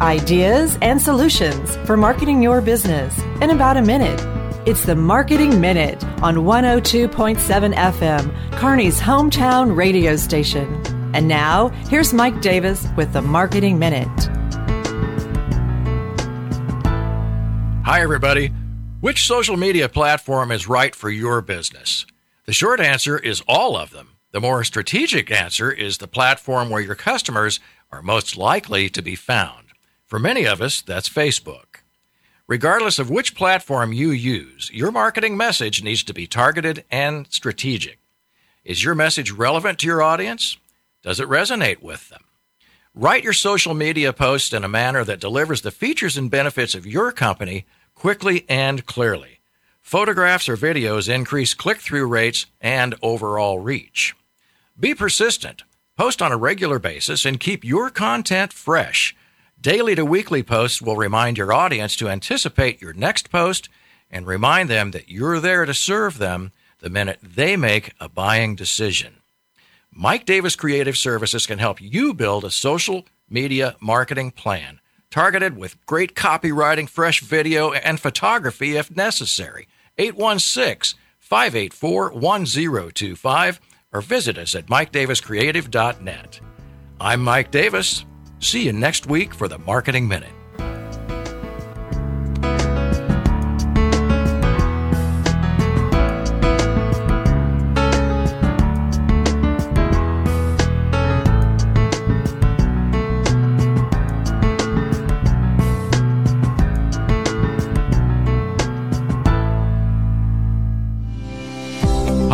ideas and solutions for marketing your business in about a minute. It's the Marketing Minute on 102.7 FM, Kearney's hometown radio station. And now, here's Mike Davis with the Marketing Minute. Hi, everybody. Which social media platform is right for your business? The short answer is all of them. The more strategic answer is the platform where your customers are most likely to be found. For many of us, that's Facebook. Regardless of which platform you use, your marketing message needs to be targeted and strategic. Is your message relevant to your audience? Does it resonate with them? Write your social media posts in a manner that delivers the features and benefits of your company quickly and clearly. Photographs or videos increase click through rates and overall reach. Be persistent, post on a regular basis, and keep your content fresh. Daily to weekly posts will remind your audience to anticipate your next post and remind them that you're there to serve them the minute they make a buying decision. Mike Davis Creative Services can help you build a social media marketing plan targeted with great copywriting, fresh video, and photography if necessary. 816 584 1025 or visit us at MikeDavisCreative.net. I'm Mike Davis. See you next week for the Marketing Minute.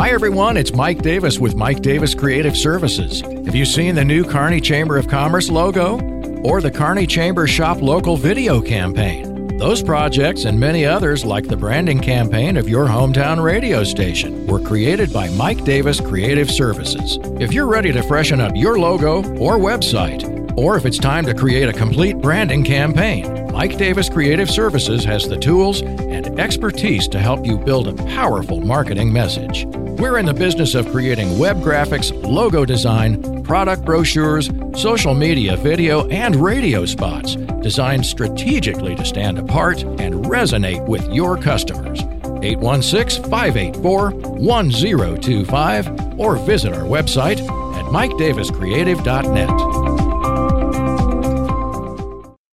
Hi, everyone. It's Mike Davis with Mike Davis Creative Services. Have you seen the new Kearney Chamber of Commerce logo or the Kearney Chamber Shop Local video campaign? Those projects and many others, like the branding campaign of your hometown radio station, were created by Mike Davis Creative Services. If you're ready to freshen up your logo or website, or if it's time to create a complete branding campaign, Mike Davis Creative Services has the tools and expertise to help you build a powerful marketing message. We're in the business of creating web graphics, logo design, product brochures, social media, video, and radio spots designed strategically to stand apart and resonate with your customers. 816 584 1025 or visit our website at MikeDavisCreative.net.